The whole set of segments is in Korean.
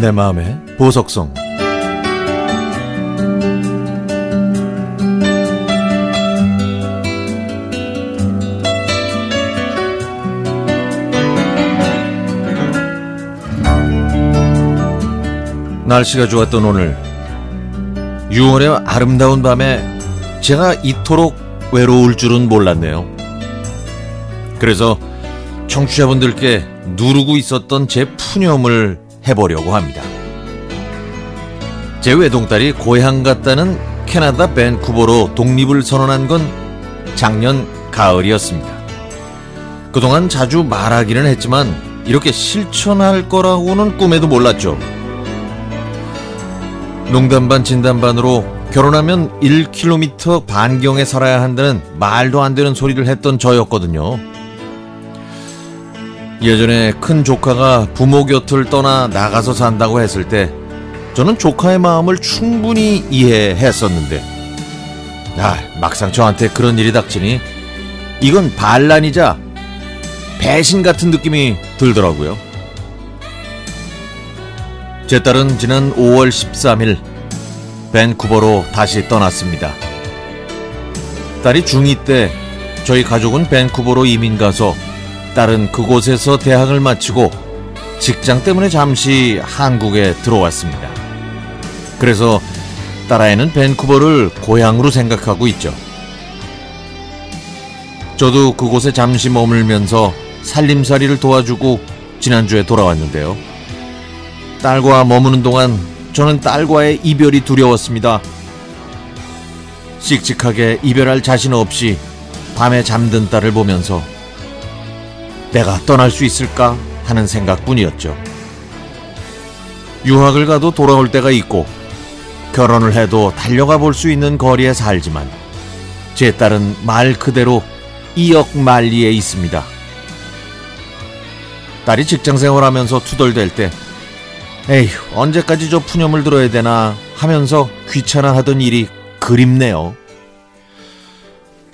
내 마음의 보석성 날씨가 좋았던 오늘 6월의 아름다운 밤에 제가 이토록 외로울 줄은 몰랐네요. 그래서 청취자분들께 누르고 있었던 제 푸념을 해보려고 합니다. 제 외동딸이 고향 갔다는 캐나다 밴쿠버로 독립을 선언한 건 작년 가을이었습니다. 그동안 자주 말하기는 했지만 이렇게 실천할 거라고는 꿈에도 몰랐죠. 농담 반 진담 반으로 결혼하면 1km 반경에 살아야 한다는 말도 안 되는 소리를 했던 저였거든요. 예전에 큰 조카가 부모 곁을 떠나 나가서 산다고 했을 때 저는 조카의 마음을 충분히 이해했었는데 아, 막상 저한테 그런 일이 닥치니 이건 반란이자 배신 같은 느낌이 들더라고요. 제 딸은 지난 5월 13일 밴쿠버로 다시 떠났습니다. 딸이 중2 때 저희 가족은 밴쿠버로 이민 가서 딸은 그곳에서 대학을 마치고 직장 때문에 잠시 한국에 들어왔습니다. 그래서 딸아이는 밴쿠버를 고향으로 생각하고 있죠. 저도 그곳에 잠시 머물면서 살림살이를 도와주고 지난주에 돌아왔는데요. 딸과 머무는 동안 저는 딸과의 이별이 두려웠습니다. 씩씩하게 이별할 자신 없이 밤에 잠든 딸을 보면서 내가 떠날 수 있을까 하는 생각뿐이었죠. 유학을 가도 돌아올 때가 있고 결혼을 해도 달려가 볼 수 있는 거리에 살지만 제 딸은 말 그대로 이역 만리에 있습니다. 딸이 직장 생활하면서 투덜댈 때 에휴 언제까지 저 푸념을 들어야 되나 하면서 귀찮아하던 일이 그립네요.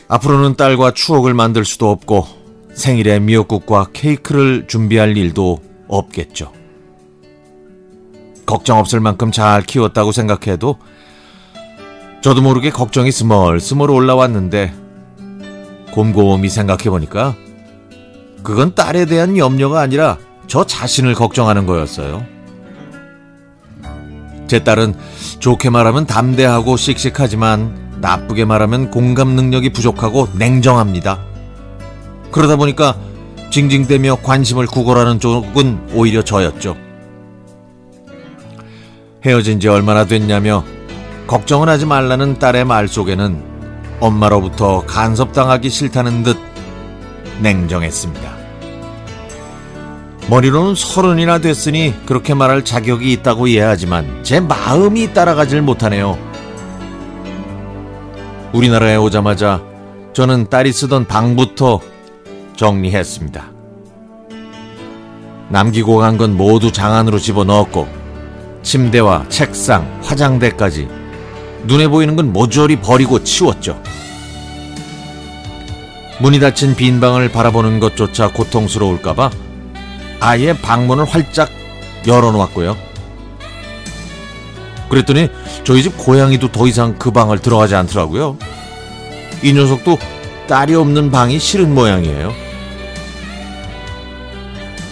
앞으로는 딸과 추억을 만들 수도 없고 생일에 미역국과 케이크를 준비할 일도 없겠죠. 걱정 없을 만큼 잘 키웠다고 생각해도 저도 모르게 걱정이 스멀스멀 올라왔는데 곰곰이 생각해보니까 그건 딸에 대한 염려가 아니라 저 자신을 걱정하는 거였어요. 제 딸은 좋게 말하면 담대하고 씩씩하지만 나쁘게 말하면 공감 능력이 부족하고 냉정합니다. 그러다 보니까 징징대며 관심을 구걸하는 쪽은 오히려 저였죠. 헤어진 지 얼마나 됐냐며 걱정은 하지 말라는 딸의 말 속에는 엄마로부터 간섭당하기 싫다는 듯 냉정했습니다. 머리로는 서른이나 됐으니 그렇게 말할 자격이 있다고 이해하지만 제 마음이 따라가질 못하네요. 우리나라에 오자마자 저는 딸이 쓰던 방부터 정리했습니다. 남기고 간 건 모두 장 안으로 집어넣었고 침대와 책상, 화장대까지 눈에 보이는 건 모조리 버리고 치웠죠. 문이 닫힌 빈 방을 바라보는 것조차 고통스러울까봐 아예 방문을 활짝 열어놓았고요. 그랬더니 저희 집 고양이도 더 이상 그 방을 들어가지 않더라고요. 이 녀석도 딸이 없는 방이 싫은 모양이에요.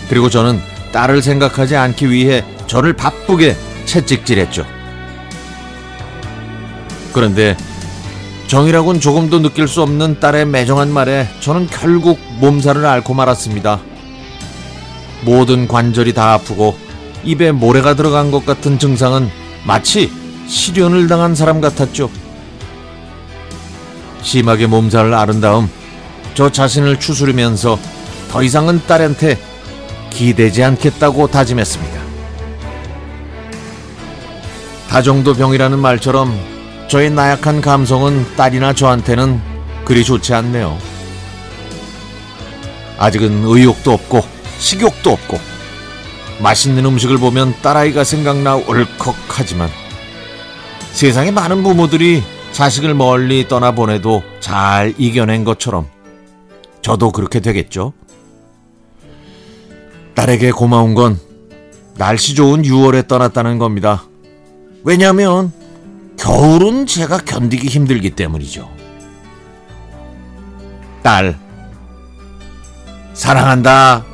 그리고 저는 딸을 생각하지 않기 위해 저를 바쁘게 채찍질했죠. 그런데 정이라곤 조금도 느낄 수 없는 딸의 매정한 말에 저는 결국 몸살을 앓고 말았습니다. 모든 관절이 다 아프고 입에 모래가 들어간 것 같은 증상은 마치 실연을 당한 사람 같았죠. 심하게 몸살을 앓은 다음 저 자신을 추스르면서 더 이상은 딸한테 기대지 않겠다고 다짐했습니다. 다정도 병이라는 말처럼 저의 나약한 감성은 딸이나 저한테는 그리 좋지 않네요. 아직은 의욕도 없고 식욕도 없고 맛있는 음식을 보면 딸아이가 생각나 울컥하지만 세상에 많은 부모들이 자식을 멀리 떠나보내도 잘 이겨낸 것처럼 저도 그렇게 되겠죠. 딸에게 고마운 건 날씨 좋은 6월에 떠났다는 겁니다. 왜냐하면 겨울은 제가 견디기 힘들기 때문이죠. 딸, 사랑한다.